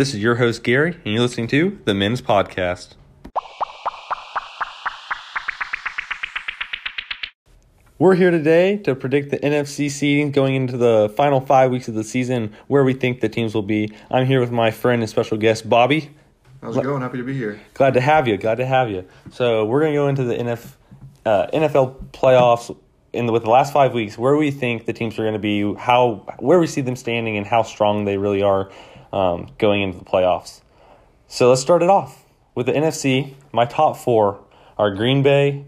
This is your host, Garry, and you're listening to the Men's Podcast. We're here today to predict the NFC seeding going into the final five weeks of the season, where we think the teams will be. I'm here with my friend and special guest, Bobby. How's it going? Happy to be here. Glad to have you. Glad to have you. So we're going to go into the NF, uh, NFL playoffs in the, with the last five weeks, where we think the teams are going to be, how where we see them standing, and how strong they really are um, going into the playoffs. So let's start it off with the NFC. My top four are Green Bay,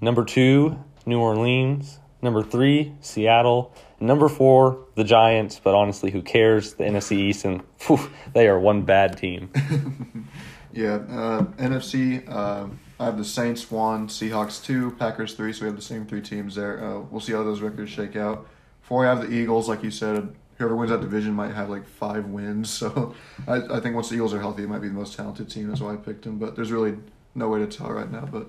number two, New Orleans, number three, Seattle, number four, the Giants. But honestly, who cares? The NFC East, and whew, they are one bad team. Yeah, uh, NFC. Uh, I have the Saints one, Seahawks two, Packers three. So we have the same three teams there. Uh, we'll see how those records shake out. Four, I have the Eagles. Like you said, whoever wins that division might have like five wins. So I, I think once the Eagles are healthy, it might be the most talented team. That's why I picked them. But there's really no way to tell right now. But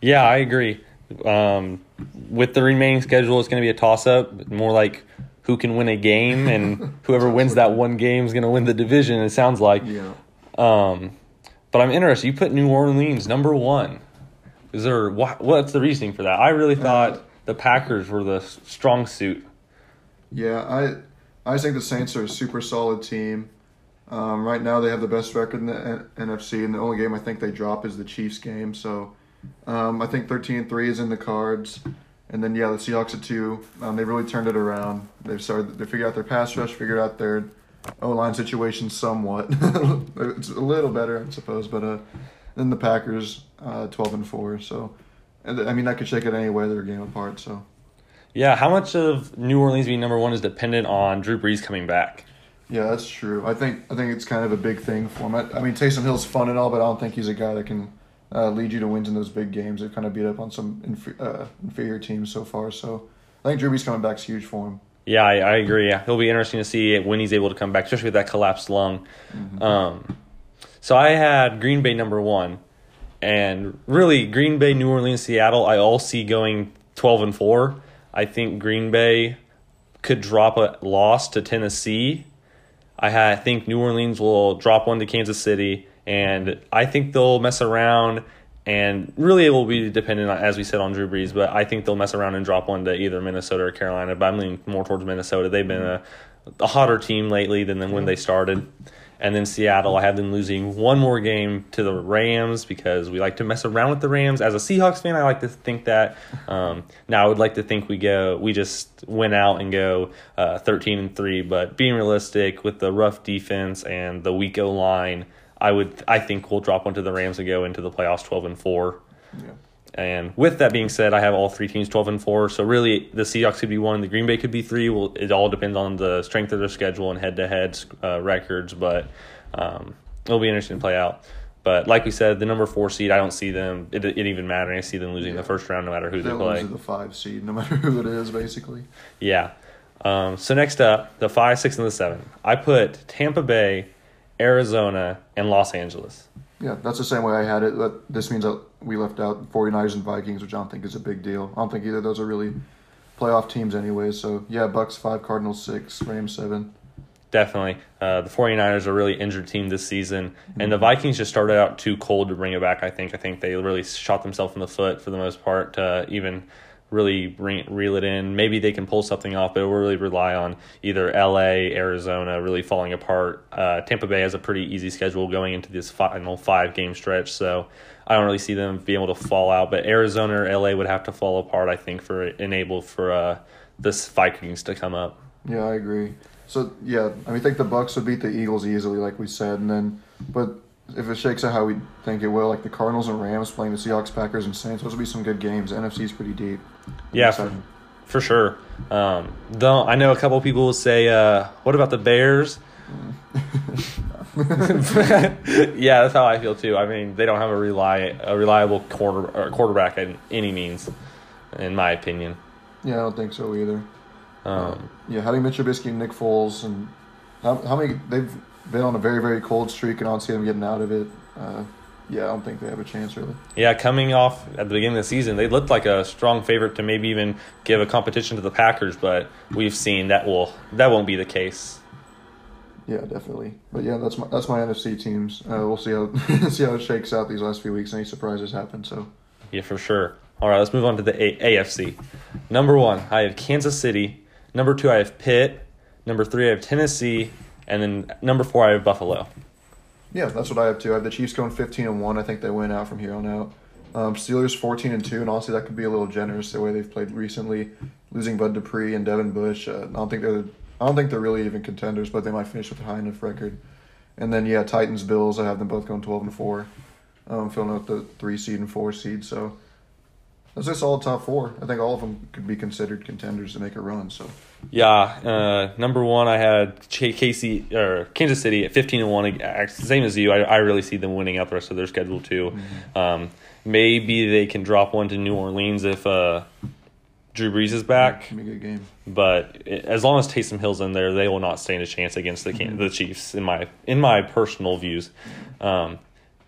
Yeah, I agree. Um, with the remaining schedule, it's going to be a toss up. More like who can win a game, and whoever wins that one game is going to win the division. It sounds like. yeah, Um, but I'm interested. You put New Orleans number one. Is there what, what's the reasoning for that? I really thought the Packers were the strong suit. yeah. I I think the Saints are a super solid team. Um, right now, they have the best record in the N- NFC, and the only game I think they drop is the Chiefs game. So um, I think 13 3 is in the cards. And then, yeah, the Seahawks at two. Um, they really turned it around. They've started, they figured out their pass rush, figured out their O line situation somewhat. it's a little better, I suppose. But uh, then the Packers, uh, 12 and 4. So, I mean, that could shake it any way. They're a game apart. So, Yeah, how much of New Orleans being number one is dependent on Drew Brees coming back? yeah, that's true. I think I think it's kind of a big thing for him. I, I mean, Taysom Hill's fun and all, but I don't think he's a guy that can uh, lead you to wins in those big games. They've kind of beat up on some inf- uh, inferior teams so far. So, I think Drew Brees coming back is huge for him. Yeah, I, I agree. Yeah, It'll be interesting to see when he's able to come back, especially with that collapsed lung. Um, so I had Green Bay number one, and really Green Bay, New Orleans, Seattle. I all see going twelve and four. I think Green Bay could drop a loss to Tennessee. I, ha- I think New Orleans will drop one to Kansas City, and I think they'll mess around. And really, it will be dependent, on, as we said, on Drew Brees. But I think they'll mess around and drop one to either Minnesota or Carolina. But I'm leaning more towards Minnesota. They've been a, a hotter team lately than, than when they started. And then Seattle, I have them losing one more game to the Rams because we like to mess around with the Rams. As a Seahawks fan, I like to think that. Um, now, I would like to think we go, we just went out and go uh, thirteen and three. But being realistic with the rough defense and the weak O line, I would, I think we'll drop one to the Rams and go into the playoffs twelve and four. Yeah. And with that being said, I have all three teams 12 and 4. So really, the Seahawks could be one, the Green Bay could be three. Well, it all depends on the strength of their schedule and head to head records. But um, it'll be interesting to play out. But like we said, the number four seed, I don't see them. It, it even matter. I see them losing Yeah. the first round no matter who they They'll play. the five seed, no matter who it is, basically. Yeah. Um, so next up, the five, six, and the seven. I put Tampa Bay, Arizona, and Los Angeles. Yeah, that's the same way I had it. But this means that we left out 49ers and Vikings, which I don't think is a big deal. I don't think either of those are really playoff teams anyway. So, yeah, Bucs 5, Cardinals 6, Rams 7. Definitely. Uh, the 49ers are a really injured team this season, and the Vikings just started out too cold to bring it back, I think. I think they really shot themselves in the foot for the most part to even really re- reel it in. Maybe they can pull something off, but it will really rely on either LA, Arizona really falling apart. Uh, Tampa Bay has a pretty easy schedule going into this final five game stretch, so I don't really see them being able to fall out. But Arizona or LA would have to fall apart, I think, for enable for uh, this Vikings to come up. Yeah, I agree. So, yeah, I mean, I think the Bucs would beat the Eagles easily, like we said. And then, but if it shakes out how we think it will, like the Cardinals and Rams playing the Seahawks, Packers, and Saints, those will be some good games. NFC's pretty deep. Yeah, for, for sure. Um, though I know a couple people will say, uh, "What about the Bears?" yeah, that's how I feel too. I mean, they don't have a rely a reliable quarter or quarterback in any means, in my opinion. Yeah, I don't think so either. Um, Yeah, having Mitch Trubisky and Nick Foles, and how, how many they've been on a very very cold streak, and I don't see them getting out of it. Uh, yeah, I don't think they have a chance really. yeah, coming off at the beginning of the season, they looked like a strong favorite to maybe even give a competition to the Packers, but we've seen that will that won't be the case. Yeah, definitely. But yeah, that's my that's my NFC teams. Uh, we'll see how see how it shakes out these last few weeks. Any surprises happen? So Yeah, for sure. All right, let's move on to the A- AFC. Number one, I have Kansas City. Number two, I have Pitt. Number three, I have Tennessee. And then number four, I have Buffalo. yeah, that's what I have too. I have the Chiefs going fifteen and one. I think they win out from here on out. Um, Steelers fourteen and two, and honestly, that could be a little generous the way they've played recently, losing Bud Dupree and Devin Bush. Uh, I don't think they're I don't think they're really even contenders, but they might finish with a high enough record. And then yeah, Titans Bills. I have them both going twelve and four, um, filling out the three seed and four seed. So that's a solid top four. I think all of them could be considered contenders to make a run. So Yeah, uh, number one, I had KC or Kansas City at fifteen and one. Same as you, I, I really see them winning out the rest of their schedule too. Um, maybe they can drop one to New Orleans if uh, Drew Brees is back. Be a good game. But as long as Taysom Hill's in there, they will not stand a chance against the Can- the Chiefs. In my in my personal views, um,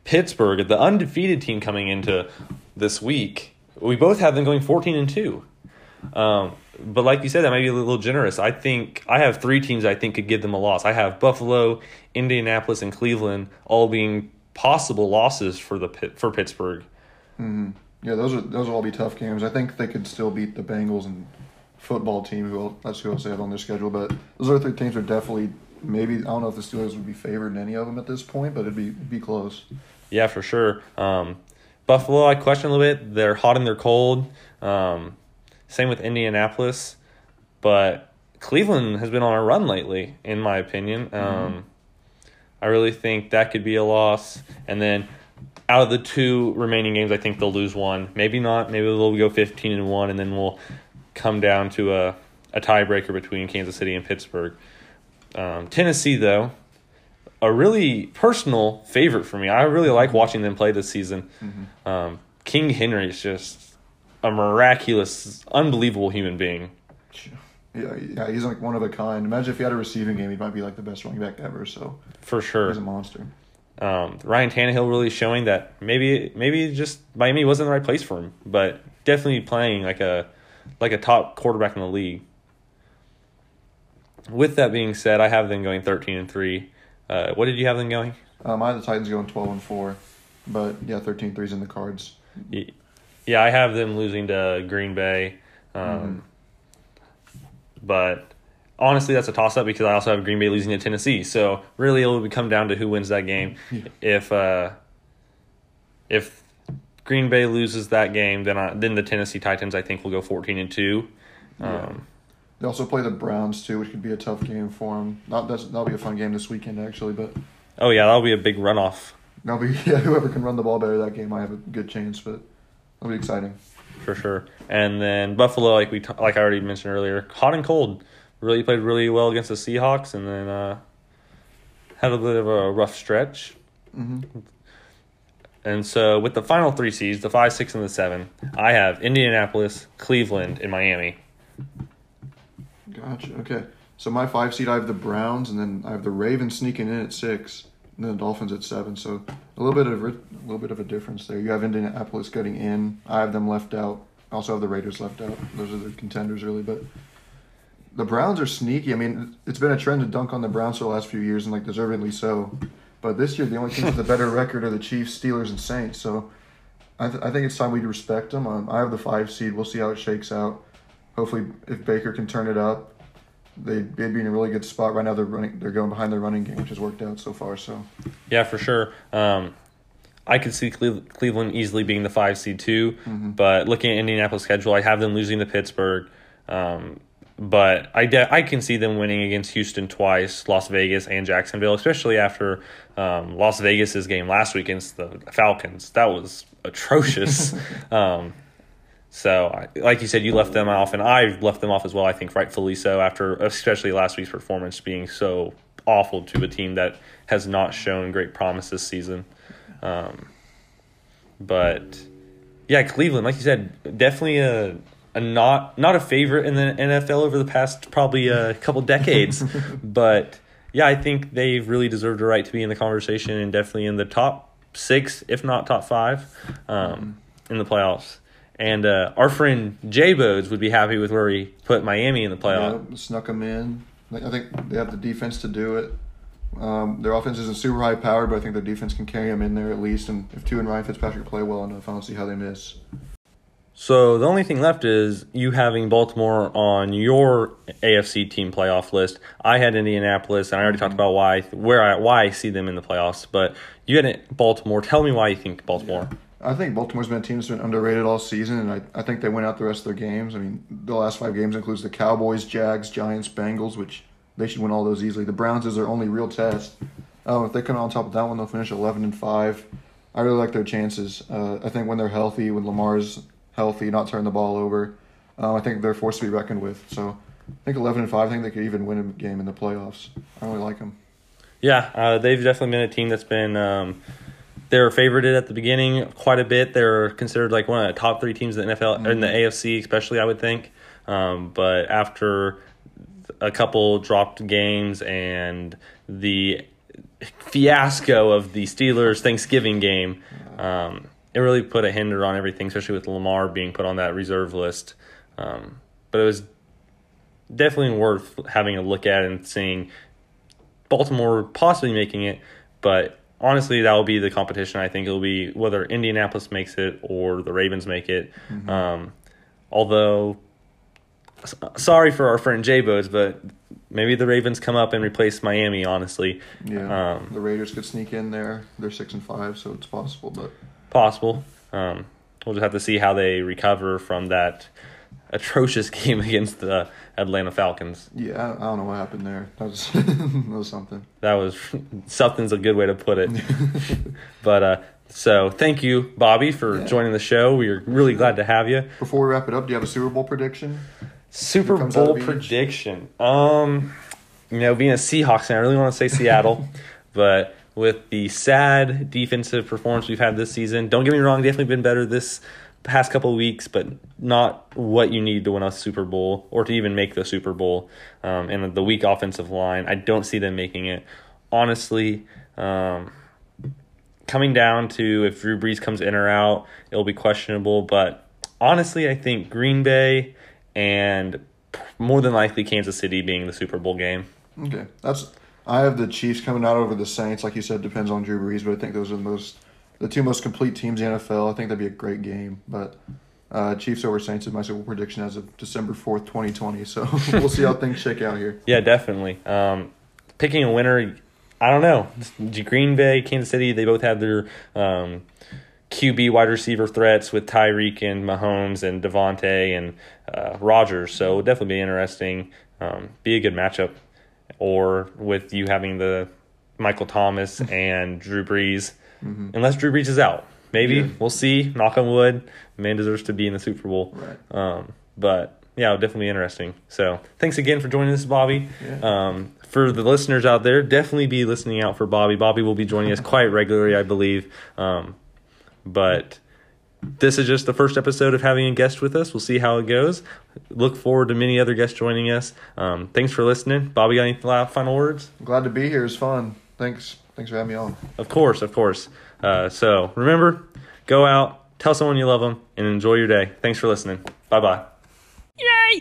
Pittsburgh, the undefeated team coming into this week, we both have them going fourteen and two. Um, but like you said, that might be a little generous. I think I have three teams I think could give them a loss. I have Buffalo, Indianapolis, and Cleveland all being possible losses for the for Pittsburgh. Yeah, those are those will all be tough games. I think they could still beat the Bengals and football team. Who else, that's who else they have on their schedule. But those other three teams are definitely maybe. I don't know if the Steelers would be favored in any of them at this point, but it'd be it'd be close. Yeah, for sure. Um, Buffalo, I question a little bit. They're hot and they're cold. Um, same with Indianapolis, but Cleveland has been on a run lately, in my opinion. Um, I really think that could be a loss. And then out of the two remaining games, I think they'll lose one. Maybe not. Maybe they'll go fifteen and one, and then we'll come down to a a tiebreaker between Kansas City and Pittsburgh. Um, Tennessee, though, a really personal favorite for me. I really like watching them play this season. Um, King Henry is just a miraculous, unbelievable human being. Yeah, yeah, he's like one of a kind. Imagine if he had a receiving game, he might be like the best running back ever. So For sure. he's a monster. Um, Ryan Tannehill really showing that maybe maybe just Miami wasn't the right place for him, but definitely playing like a like a top quarterback in the league. With that being said, I have them going thirteen and three. Uh, what did you have them going? Um, I had the Titans going twelve and four, but yeah, 13-3's in the cards. Yeah, I have them losing to Green Bay. Um, But honestly, that's a toss up because I also have Green Bay losing to Tennessee. So really, it will come down to who wins that game. Yeah. If uh, if Green Bay loses that game, then I, then the Tennessee Titans I think will go fourteen and two. Yeah. They also play the Browns too, which could be a tough game for them. Not that's, that'll be a fun game this weekend actually, but oh yeah, that'll be a big runoff that'll be yeah. Whoever can run the ball better that game, I have a good chance. But it'll be exciting. for sure. And then Buffalo, like we t- like I already mentioned earlier, hot and cold. Really played really well against the Seahawks, and then uh, had a bit of a rough stretch. hmm And so with the final three seeds, the five, six, and the seven, I have Indianapolis, Cleveland, and Miami. Gotcha. Okay. So my five seed, I have the Browns, and then I have the Ravens sneaking in at six, and then the Dolphins at seven. So a little bit of a little bit of a difference there. You have Indianapolis getting in. I have them left out. Also have the Raiders left out. Those are the contenders really, but the Browns are sneaky. I mean, it's been a trend to dunk on the Browns for the last few years, and like deservedly so. But this year, the only teams with a better record are the Chiefs, Steelers, and Saints. So I, th- I think it's time we respect them. Um, I have the five seed. We'll see how it shakes out. Hopefully, if Baker can turn it up, they'd, they'd be in a really good spot right now. They're running. They're going behind their running game, which has worked out so far. So Yeah, for sure. Um, I could see Cleveland easily being the five seed too, but looking at Indianapolis' schedule, I have them losing to Pittsburgh. Um, but I de- I can see them winning against Houston twice, Las Vegas, and Jacksonville, especially after um, Las Vegas's game last week against the Falcons. That was atrocious. um, so, like you said, you left them off, and I've left them off as well. I think rightfully so, after especially last week's performance being so awful to a team that has not shown great promise this season. Um, but yeah, Cleveland, like you said, definitely a a not not a favorite in the NFL over the past probably a couple decades, but yeah, I think they've really deserved a right to be in the conversation and definitely in the top six, if not top five, um, in the playoffs. And uh, our friend Jay Bodes would be happy with where we put Miami in the playoff. yeah, snuck them in. I think they have the defense to do it. Um, their offense isn't super high powered, but I think their defense can carry them in there at least. And if Tua and Ryan Fitzpatrick play well enough, I don't see how they miss. So the only thing left is you having Baltimore on your AFC team playoff list. I had Indianapolis, and I already talked about why where I why I see them in the playoffs. But you had it Baltimore. Tell me why you think Baltimore. I think Baltimore's been a team that's been underrated all season, and I, I think they win out the rest of their games. I mean, the last five games includes the Cowboys, Jags, Giants, Bengals, which they should win all those easily. The Browns is their only real test. Um, if they come on top of that one, they'll finish eleven and five. I really like their chances. Uh, I think when they're healthy, when Lamar's healthy, not turn the ball over. Um, I think they're forced to be reckoned with. So I think 11 and 5, I think they could even win a game in the playoffs. I really like them. Yeah, uh, they've definitely been a team that's been. Um, they were favorited at the beginning quite a bit. They're considered like one of the top three teams in the NFL, mm-hmm. in the AFC, especially, I would think. Um, but after a couple dropped games and the fiasco of the Steelers Thanksgiving game, um, it really put a hinder on everything, especially with Lamar being put on that reserve list. Um, but it was definitely worth having a look at and seeing Baltimore possibly making it. But honestly, that will be the competition. I think it'll be whether Indianapolis makes it or the Ravens make it. Mm-hmm. Um, although, sorry for our friend J Bodes, but maybe the Ravens come up and replace Miami. Honestly, yeah, um, the Raiders could sneak in there. They're six and five, so it's possible, but possible. Um, we'll just have to see how they recover from that atrocious game against the Atlanta Falcons. Yeah, I don't know what happened there. That was, that was something. That was something's a good way to put it. but uh, so thank you, Bobby, for yeah. joining the show. We are really glad to have you. Before we wrap it up, do you have a Super Bowl prediction? Super Bowl prediction. Um, you know, being a Seahawks fan, I really want to say Seattle, but with the sad defensive performance we've had this season. Don't get me wrong, definitely been better this past couple weeks, but not what you need to win a Super Bowl or to even make the Super Bowl. Um, and the weak offensive line, I don't see them making it. Honestly, um, coming down to if Drew Brees comes in or out, it'll be questionable. But honestly, I think Green Bay and more than likely Kansas City being the Super Bowl game. Okay, that's I have the Chiefs coming out over the Saints. Like you said, depends on Drew Brees, but I think those are the most the two most complete teams in the NFL. I think that'd be a great game. But uh, Chiefs over Saints is my Super Bowl prediction as of December fourth, twenty twenty. So we'll see how things shake out here. Yeah, definitely. Um, picking a winner, I don't know. Green Bay, Kansas City, they both have their um, QB wide receiver threats with Tyreek and Mahomes and Davante and uh, Rodgers. So it'll definitely be interesting. Um, be a good matchup or with you having the Michael Thomas and Drew Brees, mm-hmm. unless Drew reaches out. Maybe yeah. we'll see. Knock on wood. Man deserves to be in the Super Bowl. Right. Um, but yeah, definitely interesting. So thanks again for joining us, Bobby. Yeah. Um, for the listeners out there, definitely be listening out for Bobby. Bobby will be joining us quite regularly, I believe. Um, but this is just the first episode of having a guest with us. We'll see how it goes. Look forward to many other guests joining us. Um, thanks for listening. Bobby, got any final words? Glad to be here. It's fun. Thanks. Thanks for having me on. Of course, of course. Uh, so remember, go out, tell someone you love them, and enjoy your day. Thanks for listening. Bye bye. Yay!